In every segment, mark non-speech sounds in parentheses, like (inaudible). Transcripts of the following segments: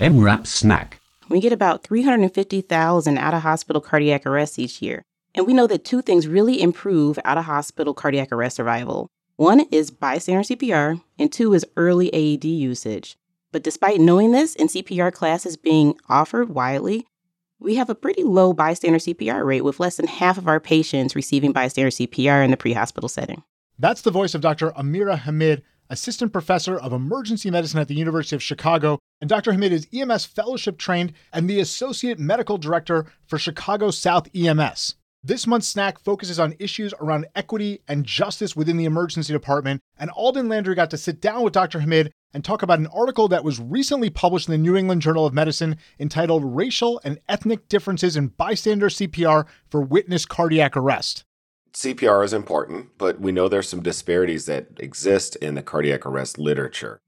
EM:RAP snack. We get about 350,000 out of hospital cardiac arrests each year. And we know that two things really improve out of hospital cardiac arrest survival. One is bystander CPR, and two is early AED usage. But despite knowing this and CPR classes being offered widely, we have a pretty low bystander CPR rate with less than half of our patients receiving bystander CPR in the pre hospital setting. That's the voice of Dr. Ameera Haamid, assistant professor of emergency medicine at the University of Chicago. And Dr. Haamid is EMS fellowship trained and the associate medical director for Chicago South EMS. This month's snack focuses on issues around equity and justice within the emergency department. And Alden Landry got to sit down with Dr. Haamid and talk about an article that was recently published in the New England Journal of Medicine entitled Racial and Ethnic Differences in Bystander CPR for Witness Cardiac Arrest. CPR is important, but we know there's some disparities that exist in the cardiac arrest literature.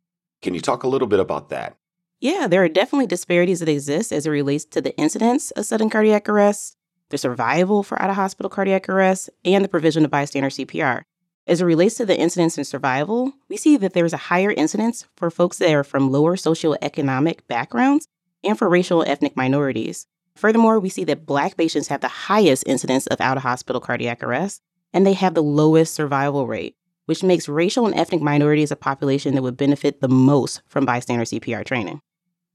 Can you talk a little bit about that? Yeah, there are definitely disparities that exist as it relates to the incidence of sudden cardiac arrest, the survival for out of hospital cardiac arrest, and the provision of bystander CPR. As it relates to the incidence and survival, we see that there is a higher incidence for folks that are from lower socioeconomic backgrounds and for racial ethnic minorities. Furthermore, we see that Black patients have the highest incidence of out of hospital cardiac arrest, and they have the lowest survival rate, which makes racial and ethnic minorities a population that would benefit the most from bystander CPR training.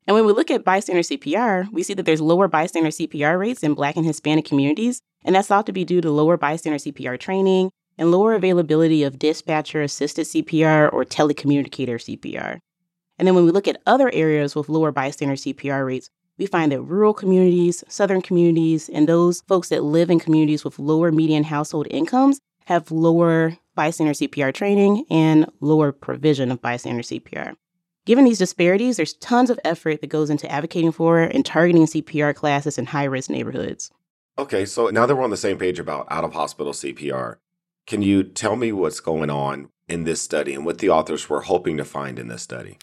And when we look at bystander CPR, we see that there's lower bystander CPR rates in Black and Hispanic communities, and that's thought to be due to lower bystander CPR training and lower availability of dispatcher assisted CPR or telecommunicator CPR. And then when we look at other areas with lower bystander CPR rates, we find that rural communities, southern communities, and those folks that live in communities with lower median household incomes have lower bystander CPR training and lower provision of bystander CPR. Given these disparities, there's tons of effort that goes into advocating for and targeting CPR classes in high risk neighborhoods. Okay, so now that we're on the same page about out of hospital CPR, can you tell me what's going on in this study and what the authors were hoping to find in this study?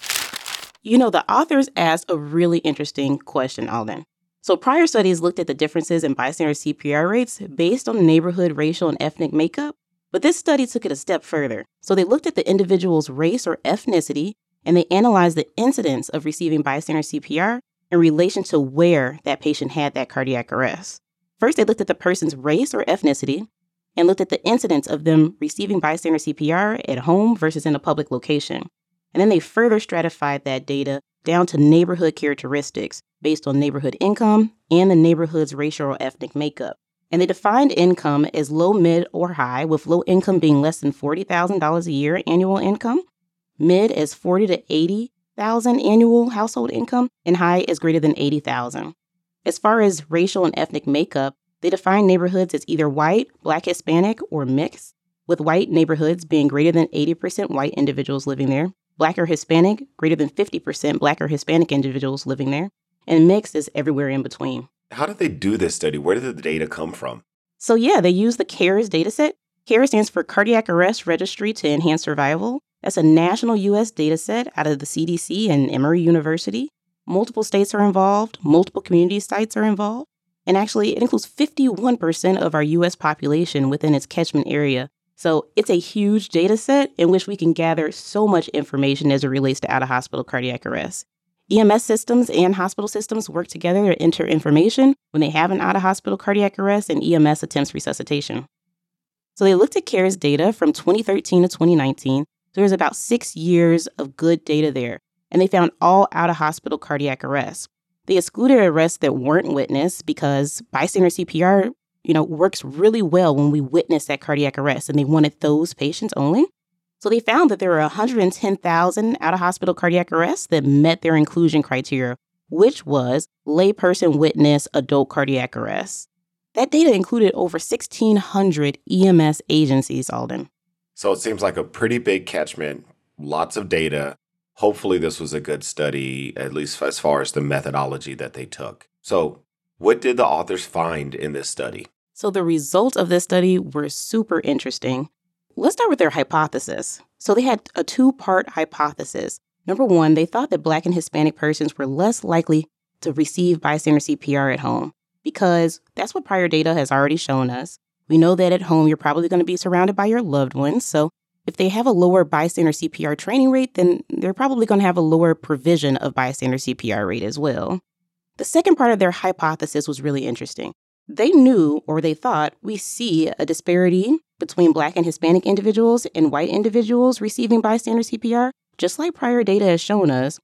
You know, the authors asked a really interesting question, Alden. So, prior studies looked at the differences in bystander CPR rates based on neighborhood, racial, and ethnic makeup. But this study took it a step further. So, they looked at the individual's race or ethnicity and they analyzed the incidence of receiving bystander CPR in relation to where that patient had that cardiac arrest. First, they looked at the person's race or ethnicity and looked at the incidence of them receiving bystander CPR at home versus in a public location. And then they further stratified that data down to neighborhood characteristics based on neighborhood income and the neighborhood's racial or ethnic makeup. And they defined income as low, mid, or high, with low income being less than $40,000 a year annual income, mid as 40 to 80,000 annual household income, and high as greater than 80,000. As far as racial and ethnic makeup, they define neighborhoods as either white, black, Hispanic, or mixed, with white neighborhoods being greater than 80% white individuals living there, Black or Hispanic, greater than 50% Black or Hispanic individuals living there, and mixed is everywhere in between. How did they do this study? Where did the data come from? So, yeah, they used the CARES dataset. CARES stands for Cardiac Arrest Registry to Enhance Survival. That's a national U.S. dataset out of the CDC and Emory University. Multiple states are involved, multiple community sites are involved, and actually, it includes 51% of our U.S. population within its catchment area. So it's a huge data set in which we can gather so much information as it relates to out of hospital cardiac arrest. EMS systems and hospital systems work together to enter information when they have an out of hospital cardiac arrest and EMS attempts resuscitation. So they looked at CARES data from 2013 to 2019. So there's about six years of good data there. And they found all out of hospital cardiac arrests. They excluded arrests that weren't witnessed because bystander CPR you know, works really well when we witness that cardiac arrest, and they wanted those patients only. So they found that there were 110,000 out of hospital cardiac arrests that met their inclusion criteria, which was layperson witness adult cardiac arrest. That data included over 1,600 EMS agencies, Alden. So it seems like a pretty big catchment, lots of data. Hopefully, this was a good study, at least as far as the methodology that they took. So, what did the authors find in this study? So, the results of this study were super interesting. Let's start with their hypothesis. So, they had a two part hypothesis. Number one, they thought that Black and Hispanic persons were less likely to receive bystander CPR at home because that's what prior data has already shown us. We know that at home you're probably going to be surrounded by your loved ones. So, if they have a lower bystander CPR training rate, then they're probably going to have a lower provision of bystander CPR rate as well. The second part of their hypothesis was really interesting. They knew, or they thought, we see a disparity between Black and Hispanic individuals and white individuals receiving bystander CPR, just like prior data has shown us.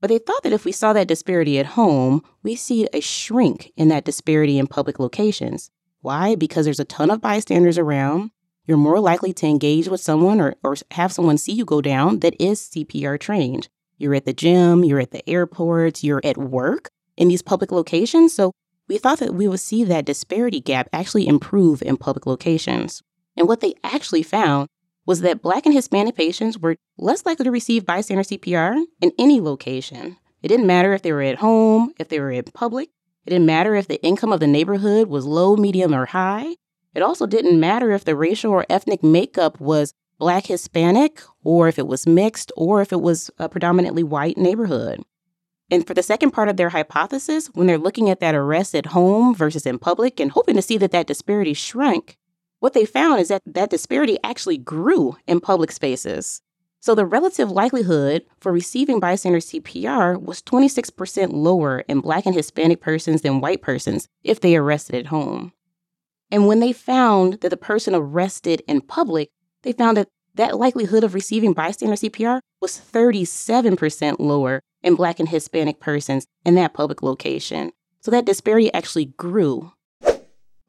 But they thought that if we saw that disparity at home, we see a shrink in that disparity in public locations. Why? Because there's a ton of bystanders around. You're more likely to engage with someone or, or have someone see you go down that is CPR trained. You're at the gym, you're at the airport, you're at work in these public locations. So we thought that we would see that disparity gap actually improve in public locations. And what they actually found was that Black and Hispanic patients were less likely to receive bystander CPR in any location. It didn't matter if they were at home, if they were in public. It didn't matter if the income of the neighborhood was low, medium, or high. It also didn't matter if the racial or ethnic makeup was Black Hispanic, or if it was mixed, or if it was a predominantly white neighborhood. And for the second part of their hypothesis, when they're looking at that arrest at home versus in public and hoping to see that that disparity shrank, what they found is that that disparity actually grew in public spaces. So the relative likelihood for receiving bystander CPR was 26% lower in Black and Hispanic persons than white persons if they arrested at home. And when they found that the person arrested in public, they found that that likelihood of receiving bystander CPR was 37% lower in Black and Hispanic persons in that public location. So that disparity actually grew.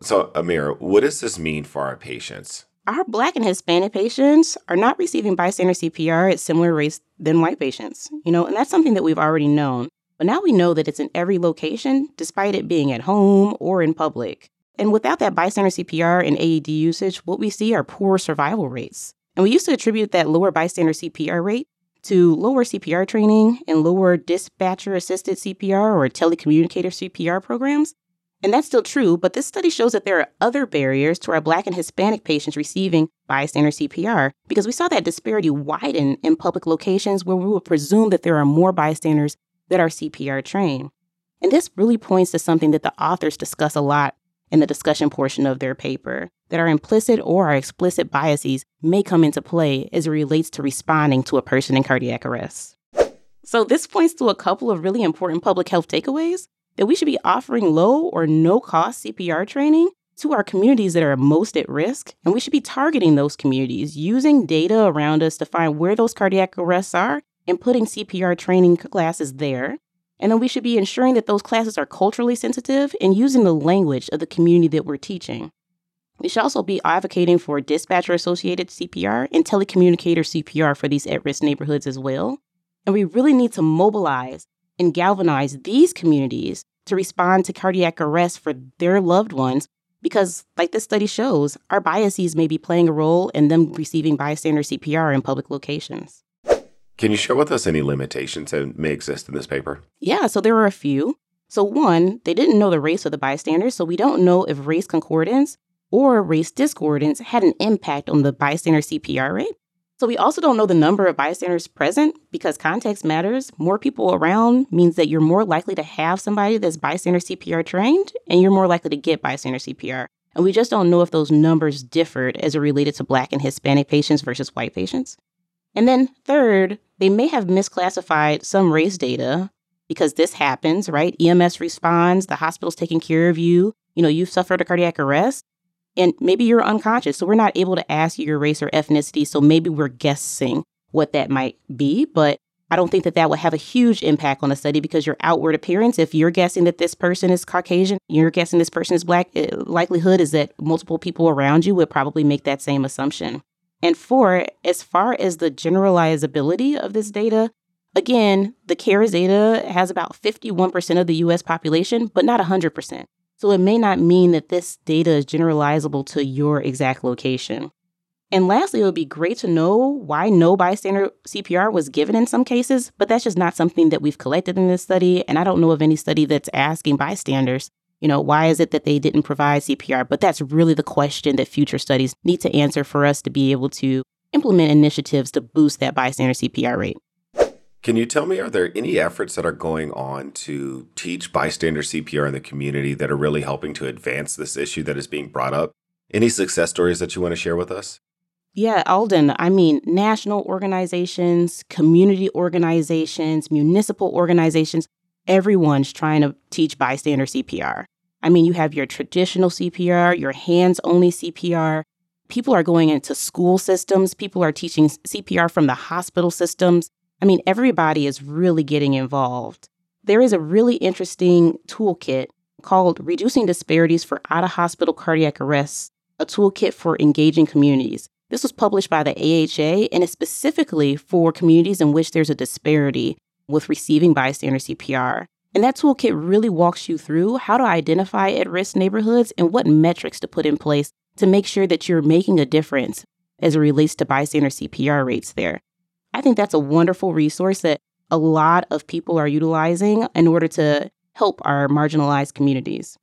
So, Ameera, what does this mean for our patients? Our Black and Hispanic patients are not receiving bystander CPR at similar rates than white patients, you know, and that's something that we've already known. But now we know that it's in every location, despite it being at home or in public. And without that bystander CPR and AED usage, what we see are poor survival rates. And we used to attribute that lower bystander CPR rate to lower CPR training and lower dispatcher assisted CPR or telecommunicator CPR programs. And that's still true, but this study shows that there are other barriers to our Black and Hispanic patients receiving bystander CPR because we saw that disparity widen in public locations where we would presume that there are more bystanders that are CPR trained. And this really points to something that the authors discuss a lot in the discussion portion of their paper that our implicit or our explicit biases may come into play as it relates to responding to a person in cardiac arrest. So, this points to a couple of really important public health takeaways that we should be offering low or no cost CPR training to our communities that are most at risk, and we should be targeting those communities using data around us to find where those cardiac arrests are and putting CPR training classes there and then we should be ensuring that those classes are culturally sensitive and using the language of the community that we're teaching. We should also be advocating for dispatcher associated CPR and telecommunicator CPR for these at risk neighborhoods as well. And we really need to mobilize and galvanize these communities to respond to cardiac arrest for their loved ones because, like this study shows, our biases may be playing a role in them receiving bystander CPR in public locations. Can you share with us any limitations that may exist in this paper? Yeah, so there are a few. So, one, they didn't know the race of the bystanders, so we don't know if race concordance or race discordance had an impact on the bystander CPR rate. So, we also don't know the number of bystanders present because context matters. More people around means that you're more likely to have somebody that's bystander CPR trained and you're more likely to get bystander CPR. And we just don't know if those numbers differed as it related to Black and Hispanic patients versus white patients. And then, third, they may have misclassified some race data because this happens, right? EMS responds, the hospital's taking care of you. You know, you've suffered a cardiac arrest and maybe you're unconscious. So we're not able to ask you your race or ethnicity. So maybe we're guessing what that might be. But I don't think that that would have a huge impact on the study because your outward appearance, if you're guessing that this person is Caucasian, you're guessing this person is black, eh, likelihood is that multiple people around you would probably make that same assumption. And four, as far as the generalizability of this data, again, the CARES data has about 51% of the US population, but not 100%. So it may not mean that this data is generalizable to your exact location. And lastly, it would be great to know why no bystander CPR was given in some cases, but that's just not something that we've collected in this study. And I don't know of any study that's asking bystanders you know, why is it that they didn't provide CPR? But that's really the question that future studies need to answer for us to be able to implement initiatives to boost that bystander CPR rate. Can you tell me, are there any efforts that are going on to teach bystander CPR in the community that are really helping to advance this issue that is being brought up? Any success stories that you want to share with us? Yeah, Alden, I mean, national organizations, community organizations, municipal organizations, everyone's trying to teach bystander CPR. I mean, you have your traditional CPR, your hands only CPR. People are going into school systems, people are teaching CPR from the hospital systems. I mean, everybody is really getting involved. There is a really interesting toolkit called Reducing Disparities for Out of Hospital Cardiac Arrests, a toolkit for engaging communities. This was published by the AHA and is specifically for communities in which there's a disparity with receiving bystander CPR. And that toolkit really walks you through how to identify at risk neighborhoods and what metrics to put in place to make sure that you're making a difference as it relates to bystander CPR rates there. I think that's a wonderful resource that a lot of people are utilizing in order to help our marginalized communities.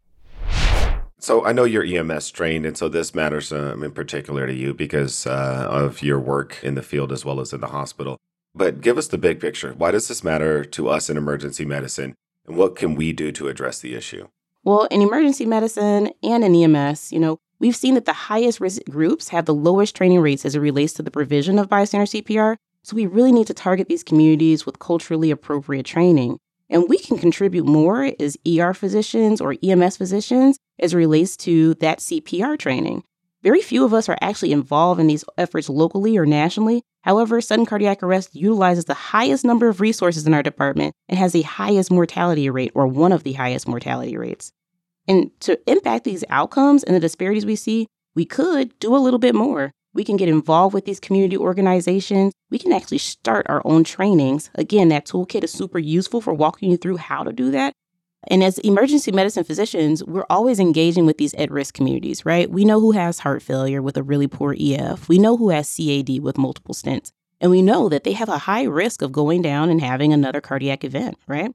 So I know you're EMS trained, and so this matters um, in particular to you because uh, of your work in the field as well as in the hospital. But give us the big picture. Why does this matter to us in emergency medicine, and what can we do to address the issue? Well, in emergency medicine and in EMS, you know, we've seen that the highest risk groups have the lowest training rates as it relates to the provision of bystander CPR. So we really need to target these communities with culturally appropriate training. And we can contribute more as ER physicians or EMS physicians as it relates to that CPR training. Very few of us are actually involved in these efforts locally or nationally. However, sudden cardiac arrest utilizes the highest number of resources in our department and has the highest mortality rate, or one of the highest mortality rates. And to impact these outcomes and the disparities we see, we could do a little bit more. We can get involved with these community organizations. We can actually start our own trainings. Again, that toolkit is super useful for walking you through how to do that. And as emergency medicine physicians, we're always engaging with these at risk communities, right? We know who has heart failure with a really poor EF. We know who has CAD with multiple stents. And we know that they have a high risk of going down and having another cardiac event, right?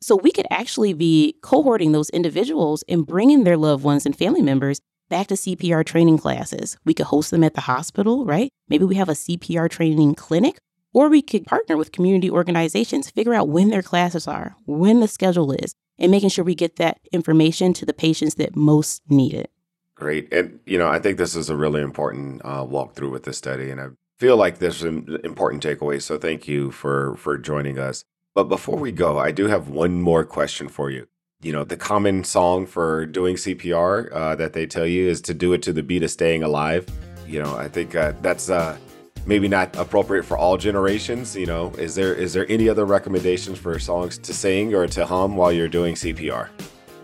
So we could actually be cohorting those individuals and bringing their loved ones and family members back to CPR training classes. We could host them at the hospital, right? Maybe we have a CPR training clinic, or we could partner with community organizations, figure out when their classes are, when the schedule is, and making sure we get that information to the patients that most need it. Great. And, you know, I think this is a really important uh, walkthrough with this study. And I feel like there's some important takeaways. So thank you for, for joining us. But before we go, I do have one more question for you you know, the common song for doing CPR uh, that they tell you is to do it to the beat of staying alive. You know, I think uh, that's uh, maybe not appropriate for all generations. You know, is there is there any other recommendations for songs to sing or to hum while you're doing CPR?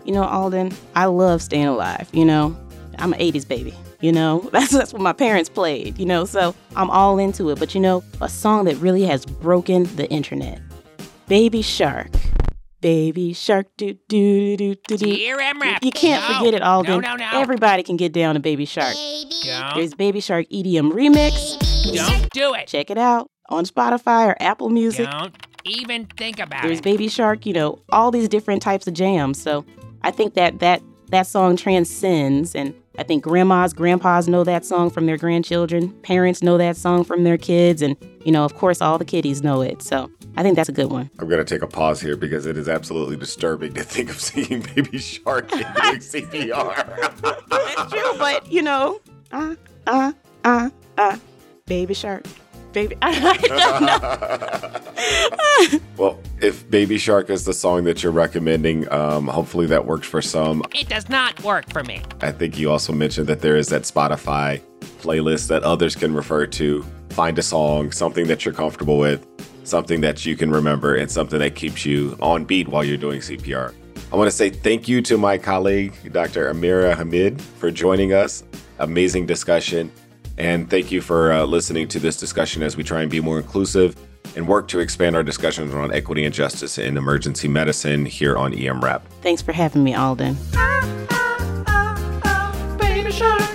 You know, Alden, I love staying alive. You know, I'm an 80s baby. You know, (laughs) that's that's what my parents played. You know, so I'm all into it. But you know, a song that really has broken the internet, Baby Shark. Baby shark, do do do do do. Dear EM:RAP. You can't no. forget it, Alden. No, no, no. Everybody can get down to Baby Shark. Don't, There's Baby Shark EDM remix. Don't do it. Check it out on Spotify or Apple Music. Don't even think about There's it. There's Baby Shark. You know all these different types of jams. So I think that that that song transcends, and I think grandmas, grandpas know that song from their grandchildren. Parents know that song from their kids, and you know, of course, all the kiddies know it. So I think that's a good one. I'm going to take a pause here because it is absolutely disturbing to think of (laughs) singing Baby Shark and doing (laughs) CPR. That's true, but you know, uh, uh, uh, uh, Baby Shark, baby. (laughs) I don't know. (laughs) well, if Baby Shark is the song that you're recommending, um, hopefully that works for some. It does not work for me. I think you also mentioned that there is that Spotify playlist that others can refer to. Find a song, something that you're comfortable with, something that you can remember, and something that keeps you on beat while you're doing CPR. I want to say thank you to my colleague, Dr. Ameera Haamid, for joining us. Amazing discussion. And thank you for uh, listening to this discussion as we try and be more inclusive and work to expand our discussions around equity and justice in emergency medicine here on EM Rap. Thanks for having me, Alden. Ah, ah, ah, baby shark, baby shark.